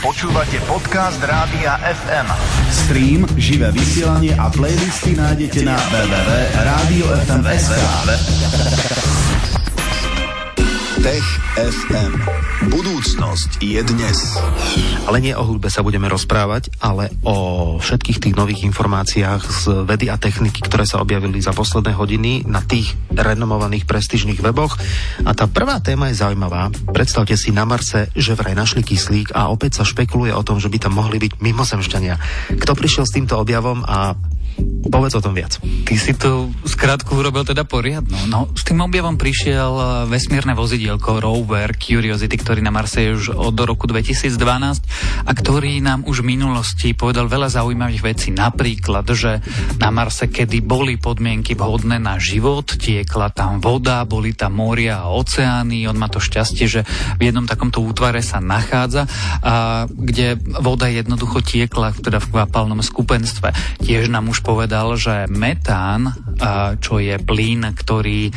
Počúvate podcast Rádia FM. Stream, živé vysielanie a playlisty nájdete na www.radiofm.sk Tech FM. Budúcnosť je dnes. Ale nie o hudbe sa budeme rozprávať, ale o všetkých tých nových informáciách z vedy a techniky, ktoré sa objavili za posledné hodiny na tých renomovaných prestížnych weboch. A tá prvá téma je zaujímavá. Predstavte si na Marse, že vraj našli kyslík a opäť sa špekuluje o tom, že by tam mohli byť mimozemšťania. Kto prišiel s týmto objavom a Povedz o tom viac. Ty si tu skrátku urobil teda poriadno. No, s tým objavom prišiel eh, vesmírne vozidielko rover Curiosity, ktorý na Marse je už od roku 2012 a ktorý nám už v minulosti povedal veľa zaujímavých vecí. Napríklad, že na Marse, kedy boli podmienky vhodné na život, tiekla tam voda, boli tam moria a oceány. On má to šťastie, že v jednom takomto útvare sa nachádza, a kde voda jednoducho tiekla teda v kvapalnom skupenstve. Tiež nám už povedal, že metán, čo je plyn, ktorý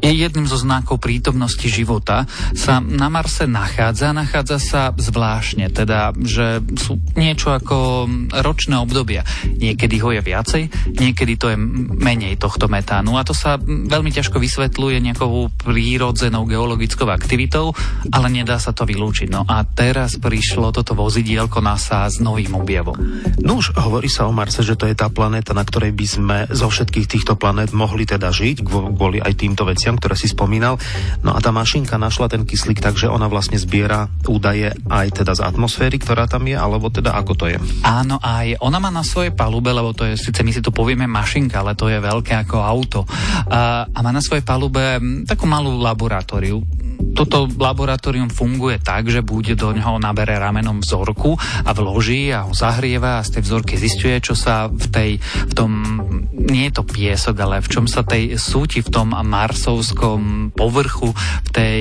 je jedným zo znakov prítomnosti života, sa na Marse nachádza. Nachádza sa zvláštne, teda, že sú niečo ako ročné obdobia. Niekedy ho je viacej, niekedy to je menej tohto metánu a to sa veľmi ťažko vysvetľuje nejakou prírodzenou geologickou aktivitou, ale nedá sa to vylúčiť. No a teraz prišlo toto vozidielko NASA s novým objavom. No už hovorí sa o Marse, že to je tá planéta, planéta, na ktorej by sme zo všetkých týchto planét mohli teda žiť, kvôli aj týmto veciam, ktoré si spomínal. No a tá mašinka našla ten kyslík, takže ona vlastne zbiera údaje aj teda z atmosféry, ktorá tam je, alebo teda ako to je? Áno, aj ona má na svojej palube, lebo to je, síce my si to povieme mašinka, ale to je veľké ako auto. A, a má na svojej palube takú malú laboratóriu toto laboratórium funguje tak, že bude do ňoho nabere ramenom vzorku a vloží a ho zahrieva a z tej vzorky zistuje, čo sa v tej, v tom, nie je to piesok, ale v čom sa tej súti v tom marsovskom povrchu, v tej,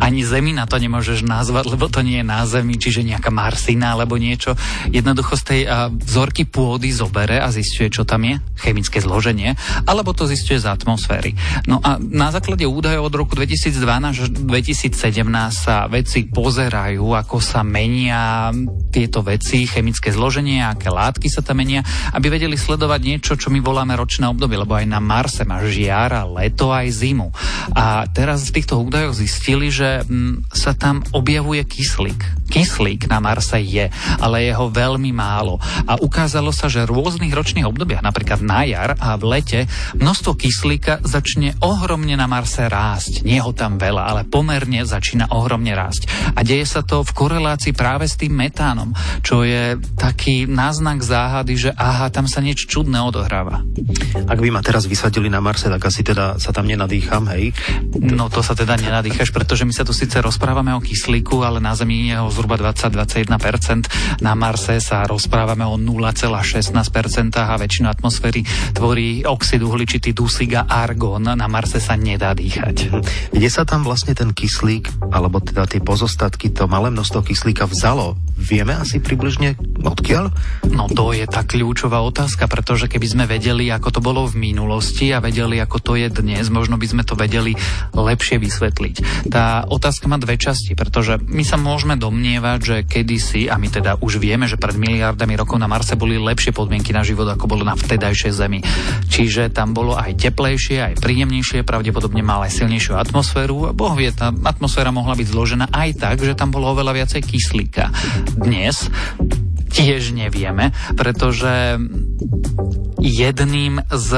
ani zemi na to nemôžeš nazvať, lebo to nie je na zemi, čiže nejaká marsina alebo niečo. Jednoducho z tej vzorky pôdy zobere a zistuje, čo tam je, chemické zloženie, alebo to zistuje z atmosféry. No a na základe údajov od roku 2012 2017 sa vedci pozerajú, ako sa menia tieto veci, chemické zloženie, aké látky sa tam menia, aby vedeli sledovať niečo, čo my voláme ročné obdobie, lebo aj na Marse má žiara, leto aj zimu. A teraz v týchto údajoch zistili, že m, mm, sa tam objavuje kyslík. Kyslík na Marse je, ale je ho veľmi málo. A ukázalo sa, že v rôznych ročných obdobiach, napríklad na jar a v lete, množstvo kyslíka začne ohromne na Marse rásť. Nie ho tam veľa, ale pom pomerne začína ohromne rásť. A deje sa to v korelácii práve s tým metánom, čo je taký náznak záhady, že aha, tam sa niečo čudné odohráva. Ak by ma teraz vysadili na Marse, tak asi teda sa tam nenadýcham, hej? No to sa teda nenadýchaš, pretože my sa tu síce rozprávame o kyslíku, ale na Zemi je ho zhruba 20-21%. Na Marse sa rozprávame o 0,16% a väčšinu atmosféry tvorí oxid uhličitý dusík a argón. Na Marse sa nedá dýchať. Kde sa tam vlastne ten kyslík, alebo teda tie pozostatky, to malé množstvo kyslíka vzalo? Vieme asi približne odkiaľ? No to je tá kľúčová otázka, pretože keby sme vedeli, ako to bolo v minulosti a vedeli, ako to je dnes, možno by sme to vedeli lepšie vysvetliť. Tá otázka má dve časti, pretože my sa môžeme domnievať, že kedysi, a my teda už vieme, že pred miliardami rokov na Marse boli lepšie podmienky na život, ako bolo na vtedajšej Zemi. Čiže tam bolo aj teplejšie, aj príjemnejšie, pravdepodobne mal aj silnejšiu atmosféru. Boh vie, tá atmosféra mohla byť zložená aj tak, že tam bolo oveľa viacej kyslíka. Dnes tiež nevieme, pretože jedným z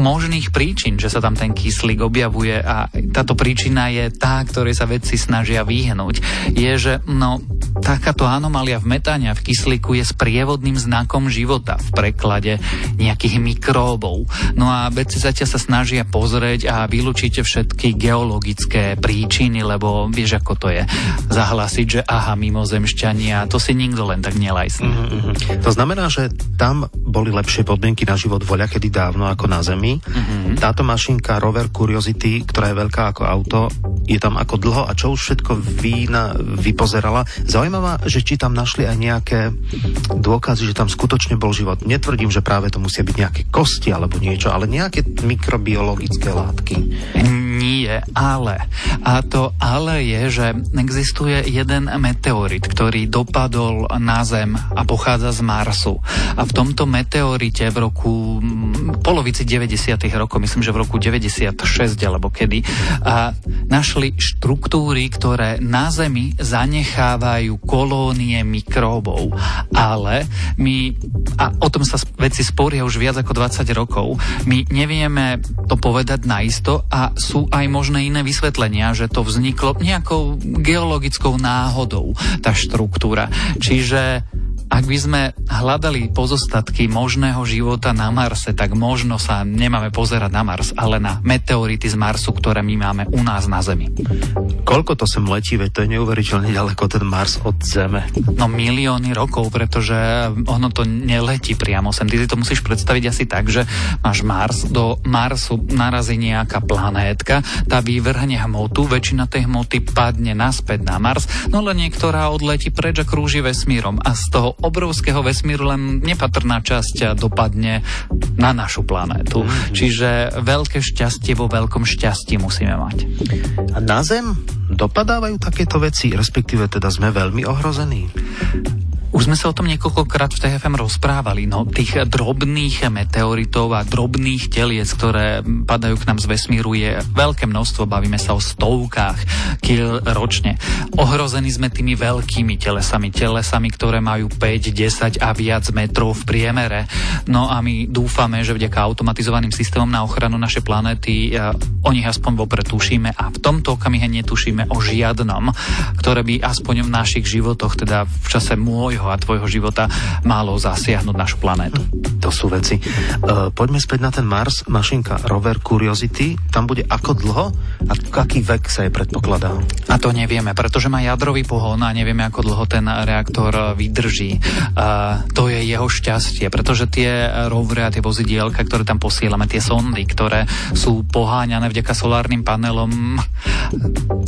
možných príčin, že sa tam ten kyslík objavuje a táto príčina je tá, ktorej sa vedci snažia vyhnúť, je, že no, takáto anomália v metáne a v kyslíku je sprievodným znakom života v preklade nejakých mikróbov. No a vedci zatiaľ sa snažia pozrieť a vylúčiť všetky geologické príčiny, lebo vieš, ako to je. Zahlasiť, že aha, mimozemšťania, to si nikto len tak nelajsne. Mm-hmm. To znamená, že tam boli lepšie podmienky na život voľa, kedy dávno ako na Zemi Mm-hmm. Táto mašinka Rover Curiosity, ktorá je veľká ako auto, je tam ako dlho a čo už všetko vína vypozerala. Zaujímavá, že či tam našli aj nejaké dôkazy, že tam skutočne bol život. Netvrdím, že práve to musia byť nejaké kosti alebo niečo, ale nejaké mikrobiologické látky. Nie, ale. A to ale je, že existuje jeden meteorit, ktorý dopadol na Zem a pochádza z Marsu. A v tomto meteorite v roku polovici 90. rokov, myslím, že v roku 96 alebo kedy, a našli štruktúry, ktoré na Zemi zanechávajú kolónie mikróbov. Ale my, a o tom sa veci sporia už viac ako 20 rokov, my nevieme to povedať naisto a sú aj možné iné vysvetlenia, že to vzniklo nejakou geologickou náhodou, tá štruktúra. Čiže ak by sme hľadali pozostatky možného života na Marse, tak možno sa nemáme pozerať na Mars, ale na meteority z Marsu, ktoré my máme u nás na Zemi. Koľko to sem letí, veď to je neuveriteľne ďaleko ten Mars od Zeme. No milióny rokov, pretože ono to neletí priamo sem. Ty si to musíš predstaviť asi tak, že máš Mars, do Marsu narazí nejaká planétka, tá vyvrhne hmotu, väčšina tej hmoty padne naspäť na Mars, no len niektorá odletí preč a krúži vesmírom a z toho obrovského vesmíru len nepatrná časť dopadne na našu planétu. Mm-hmm. Čiže veľké šťastie vo veľkom šťastí musíme mať. A na Zem dopadávajú takéto veci, respektíve teda sme veľmi ohrození? Už sme sa o tom niekoľkokrát v TFM rozprávali, no tých drobných meteoritov a drobných teliec, ktoré padajú k nám z vesmíru je veľké množstvo, bavíme sa o stovkách kil ročne. Ohrození sme tými veľkými telesami, telesami, ktoré majú 5, 10 a viac metrov v priemere. No a my dúfame, že vďaka automatizovaným systémom na ochranu našej planéty e, o nich aspoň vopred tušíme a v tomto okamihe netušíme o žiadnom, ktoré by aspoň v našich životoch, teda v čase môjho a tvojho života málo zasiahnuť našu planétu. To sú veci. E, poďme späť na ten Mars, mašinka rover Curiosity. Tam bude ako dlho a aký vek sa je predpokladá? A to nevieme, pretože má jadrový pohon a nevieme, ako dlho ten reaktor vydrží. E, to je jeho šťastie, pretože tie rovery a tie vozidielka, ktoré tam posielame, tie sondy, ktoré sú poháňané vďaka solárnym panelom,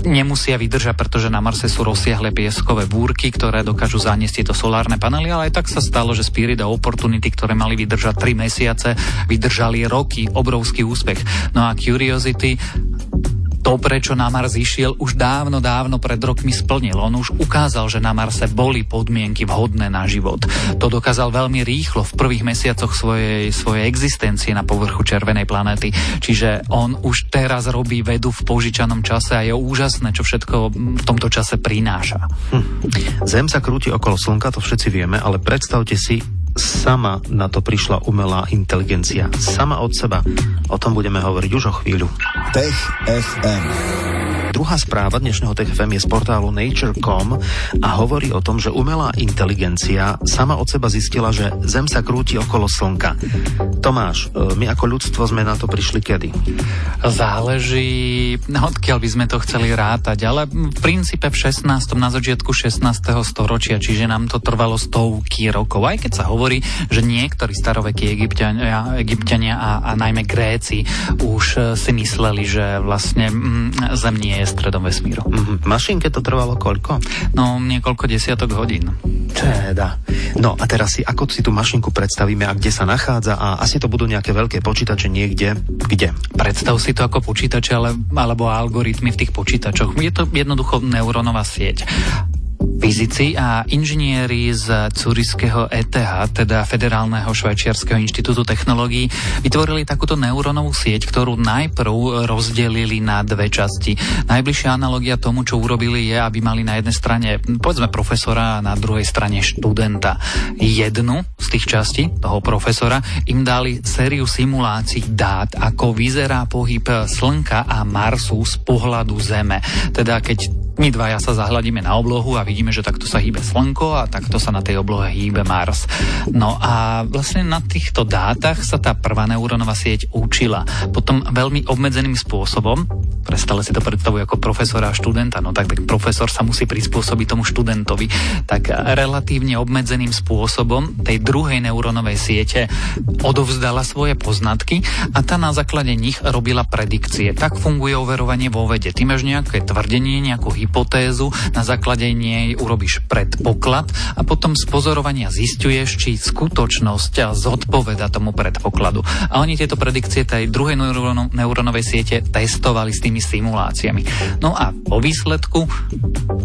nemusia vydržať, pretože na Marse sú rozsiahle pieskové búrky, ktoré dokážu zaniesť tieto solárne panely, ale aj tak sa stalo, že Spirit a Opportunity, ktoré mali vydržať 3 mesiace, vydržali roky, obrovský úspech. No a Curiosity to, prečo na Mars išiel, už dávno, dávno pred rokmi splnil. On už ukázal, že na Marse boli podmienky vhodné na život. To dokázal veľmi rýchlo v prvých mesiacoch svojej, svojej existencie na povrchu červenej planéty. Čiže on už teraz robí vedu v požičanom čase a je úžasné, čo všetko v tomto čase prináša. Hm. Zem sa krúti okolo Slnka, to všetci vieme, ale predstavte si, sama na to prišla umelá inteligencia. Sama od seba. O tom budeme hovoriť už o chvíľu. Tech FM. Druhá správa dnešného TFM je z portálu Nature.com a hovorí o tom, že umelá inteligencia sama od seba zistila, že Zem sa krúti okolo Slnka. Tomáš, e, my ako ľudstvo sme na to prišli kedy? Záleží, odkiaľ by sme to chceli rátať, ale v princípe v 16. na začiatku 16. storočia, čiže nám to trvalo stovky rokov. Aj keď sa hovorí, že niektorí starovekí egyptiania, egyptiania a, a najmä Gréci už e, si mysleli, že vlastne mm, Zem nie je stredom vesmíru. Mm-hmm. Mašinke to trvalo koľko? No, niekoľko desiatok hodín. Teda. No a teraz si, ako si tú mašinku predstavíme a kde sa nachádza a asi to budú nejaké veľké počítače niekde, kde? Predstav si to ako počítače ale, alebo algoritmy v tých počítačoch. Je to jednoducho neurónová sieť. Fyzici a inžinieri z Curiského ETH, teda Federálneho švajčiarského inštitútu technológií, vytvorili takúto neurónovú sieť, ktorú najprv rozdelili na dve časti. Najbližšia analogia tomu, čo urobili, je, aby mali na jednej strane, povedzme, profesora a na druhej strane študenta. Jednu z tých častí toho profesora im dali sériu simulácií dát, ako vyzerá pohyb Slnka a Marsu z pohľadu Zeme. Teda keď my dvaja sa zahľadíme na oblohu a vidíme, že takto sa hýbe Slnko a takto sa na tej oblohe hýbe Mars. No a vlastne na týchto dátach sa tá prvá neurónová sieť učila. Potom veľmi obmedzeným spôsobom, prestále si to predstavujú ako profesora a študenta, no tak, tak profesor sa musí prispôsobiť tomu študentovi, tak relatívne obmedzeným spôsobom tej druhej neurónovej siete odovzdala svoje poznatky a tá na základe nich robila predikcie. Tak funguje overovanie vo vede. Ty máš nejaké tvrdenie, nejakú hypotézu, na základe nej urobíš predpoklad a potom z pozorovania zistuješ, či skutočnosť zodpoveda tomu predpokladu. A oni tieto predikcie tej druhej neurónovej siete testovali s tými simuláciami. No a po výsledku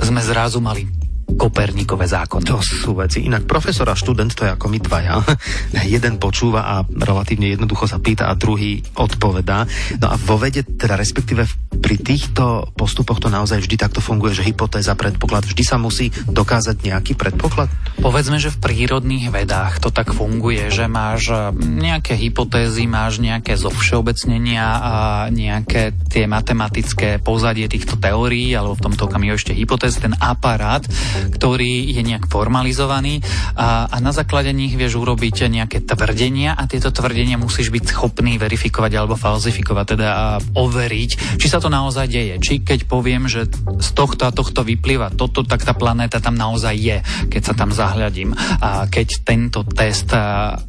sme zrazu mali Koperníkové zákony. To sú veci. Inak profesor a študent, to je ako my dvaja. Jeden počúva a relatívne jednoducho sa pýta a druhý odpovedá. No a vo vede, teda respektíve pri týchto postupoch to naozaj vždy takto funguje, že hypotéza, predpoklad, vždy sa musí dokázať nejaký predpoklad? Povedzme, že v prírodných vedách to tak funguje, že máš eh, nejaké hypotézy, máš nejaké zovšeobecnenia a nejaké tie matematické pozadie týchto teórií, alebo v tomto okamihu ešte hypotéz, ten aparát, ktorý je nejak formalizovaný a, a na základe nich vieš urobiť nejaké tvrdenia a tieto tvrdenia musíš byť schopný verifikovať alebo falzifikovať, teda a overiť, či sa to naozaj deje. Či keď poviem, že z tohto a tohto vyplýva toto, tak tá planéta tam naozaj je, keď sa tam zahľadím. A keď tento test, tá,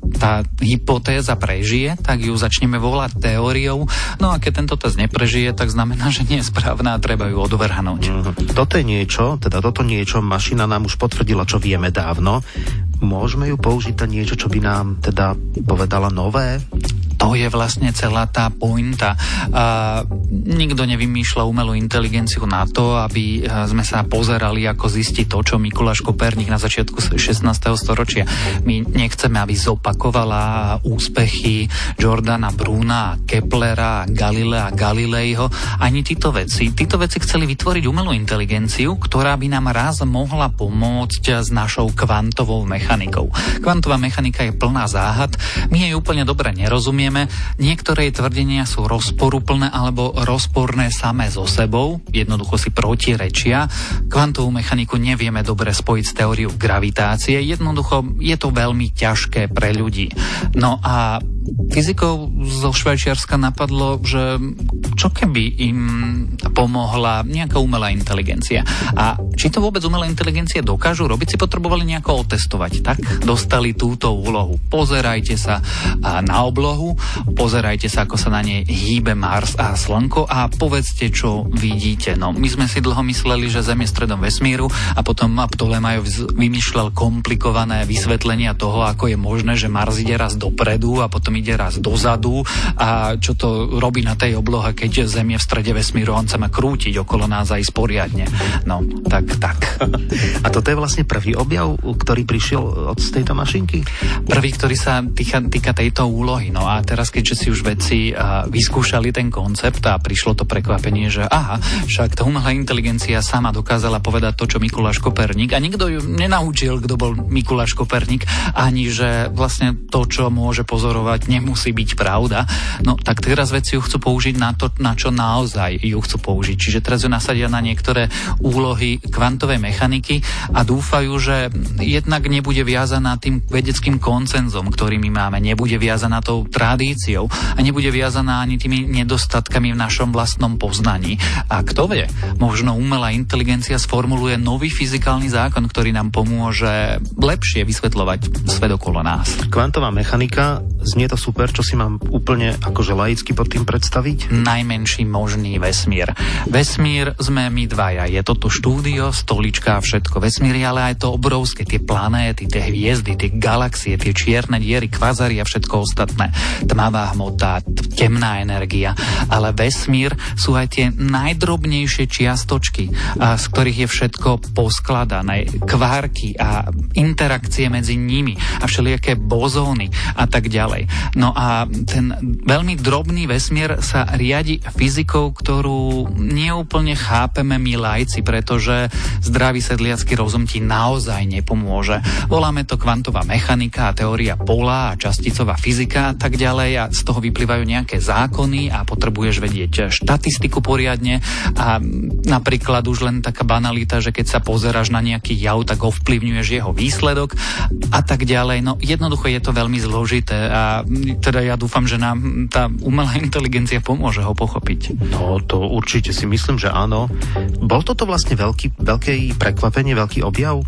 hypotéza prežije, tak ju začneme volať teóriou. No a keď tento test neprežije, tak znamená, že nie je správna a treba ju odvrhnúť. Mm-hmm. Toto je niečo, teda toto niečo mašina nám už potvrdila, čo vieme dávno. Môžeme ju použiť na niečo, čo by nám teda povedala nové? To je vlastne celá tá pointa. A nikto nevymýšľa umelú inteligenciu na to, aby sme sa pozerali, ako zistiť to, čo Mikuláš Koperník na začiatku 16. storočia. My nechceme, aby zopakovala úspechy Jordana Bruna, Keplera, Galilea Galileiho. Ani títo veci. Títo veci chceli vytvoriť umelú inteligenciu, ktorá by nám raz mohla pomôcť s našou kvantovou mechanikou. Kvantová mechanika je plná záhad, my jej úplne dobre nerozumieme, vieme, niektoré tvrdenia sú rozporuplné alebo rozporné samé so sebou, jednoducho si protirečia. Kvantovú mechaniku nevieme dobre spojiť s teóriou gravitácie, jednoducho je to veľmi ťažké pre ľudí. No a fyzikov zo Švajčiarska napadlo, že čo keby im pomohla nejaká umelá inteligencia. A či to vôbec umelá inteligencia dokážu robiť, si potrebovali nejako otestovať. Tak dostali túto úlohu. Pozerajte sa na oblohu, pozerajte sa, ako sa na nej hýbe Mars a Slnko a povedzte, čo vidíte. No, my sme si dlho mysleli, že Zem je stredom vesmíru a potom Ptolemajov vymýšľal komplikované vysvetlenia toho, ako je možné, že Mars ide raz dopredu a potom ide raz dozadu a čo to robí na tej oblohe, keď Zem je v strede vesmíru, on sa má krútiť okolo nás aj sporiadne. No, tak, tak. A toto je vlastne prvý objav, ktorý prišiel od tejto mašinky? Prvý, ktorý sa týka, týka tejto úlohy. No a teraz, keďže si už vedci vyskúšali ten koncept a prišlo to prekvapenie, že aha, však tá umelá inteligencia sama dokázala povedať to, čo Mikuláš Koperník a nikto ju nenaučil, kto bol Mikuláš Koperník, ani že vlastne to, čo môže pozorovať, nemusí byť pravda. No tak teraz vedci ju chcú použiť na to, na čo naozaj ju chcú použiť. Čiže teraz ju nasadia na niektoré úlohy kvantovej mechaniky a dúfajú, že jednak nebude viazaná tým vedeckým koncenzom, ktorý my máme, nebude viazaná tou tra- tradíciou a nebude viazaná ani tými nedostatkami v našom vlastnom poznaní. A kto vie, možno umelá inteligencia sformuluje nový fyzikálny zákon, ktorý nám pomôže lepšie vysvetľovať svet okolo nás. Kvantová mechanika, znie to super, čo si mám úplne akože laicky pod tým predstaviť? Najmenší možný vesmír. Vesmír sme my dvaja. Je toto štúdio, stolička a všetko. Vesmír je ale aj to obrovské, tie planéty, tie hviezdy, tie galaxie, tie čierne diery, kvazary a všetko ostatné tmavá hmota, temná energia, ale vesmír sú aj tie najdrobnejšie čiastočky, z ktorých je všetko poskladané, kvárky a interakcie medzi nimi a všelijaké bozóny a tak ďalej. No a ten veľmi drobný vesmír sa riadi fyzikou, ktorú neúplne chápeme my lajci, pretože zdravý sedliacký rozum ti naozaj nepomôže. Voláme to kvantová mechanika a teória pola a časticová fyzika a tak ďalej ďalej a z toho vyplývajú nejaké zákony a potrebuješ vedieť štatistiku poriadne a napríklad už len taká banalita, že keď sa pozeráš na nejaký jav, tak ovplyvňuješ jeho výsledok a tak ďalej. No jednoducho je to veľmi zložité a teda ja dúfam, že nám tá umelá inteligencia pomôže ho pochopiť. No to určite si myslím, že áno. Bol toto vlastne veľký, veľké prekvapenie, veľký objav?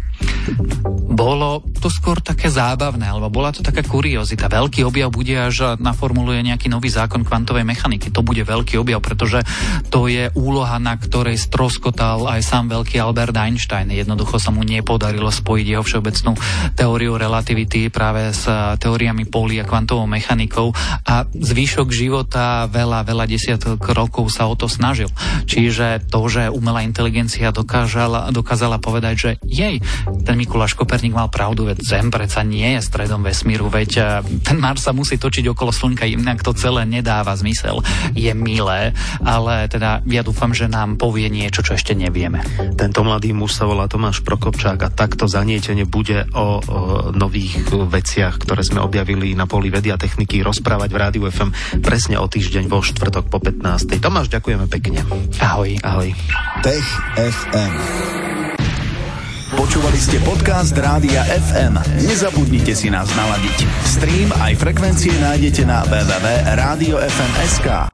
Bolo to skôr také zábavné, alebo bola to taká kuriozita. Veľký objav bude až naformuluje nejaký nový zákon kvantovej mechaniky. To bude veľký objav, pretože to je úloha, na ktorej stroskotal aj sám veľký Albert Einstein. Jednoducho sa mu nepodarilo spojiť jeho všeobecnú teóriu relativity práve s teóriami poli a kvantovou mechanikou a zvyšok života veľa, veľa desiatok rokov sa o to snažil. Čiže to, že umelá inteligencia dokážala, dokázala povedať, že jej, ten Mikuláš Koperník mal pravdu, veď Zem predsa nie je stredom vesmíru, veď eh, ten Mars sa musí točiť okolo Slnka, inak to celé nedáva zmysel. Je milé, ale teda ja dúfam, že nám povie niečo, čo ešte nevieme. Tento mladý muž sa volá Tomáš Prokopčák a takto zanietenie bude o, o nových veciach, ktoré sme objavili na poli vedia techniky rozprávať v Rádiu FM presne o týždeň vo štvrtok po 15. Tomáš, ďakujeme pekne. Ahoj. Ahoj. Tech FM. Počúvali ste podcast Rádia FM. Nezabudnite si nás naladiť. Stream aj frekvencie nájdete na www.radiofm.sk.